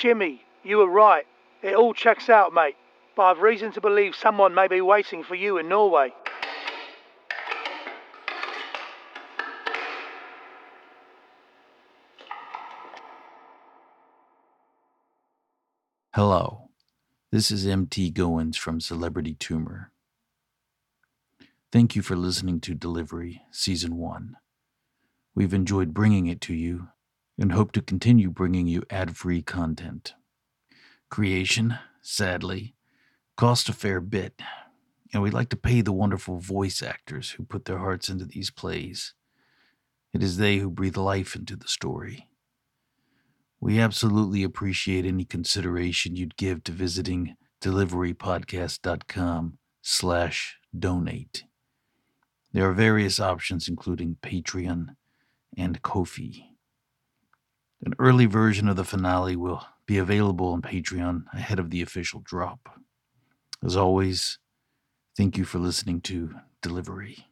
Jimmy, you were right. It all checks out, mate. But I've reason to believe someone may be waiting for you in Norway. Hello, this is MT Goins from Celebrity Tumor. Thank you for listening to Delivery Season 1. We've enjoyed bringing it to you and hope to continue bringing you ad free content. Creation, sadly, cost a fair bit, and we'd like to pay the wonderful voice actors who put their hearts into these plays. It is they who breathe life into the story. We absolutely appreciate any consideration you'd give to visiting deliverypodcast.com slash donate. There are various options including Patreon and Ko-fi. An early version of the finale will be available on Patreon ahead of the official drop. As always, thank you for listening to Delivery.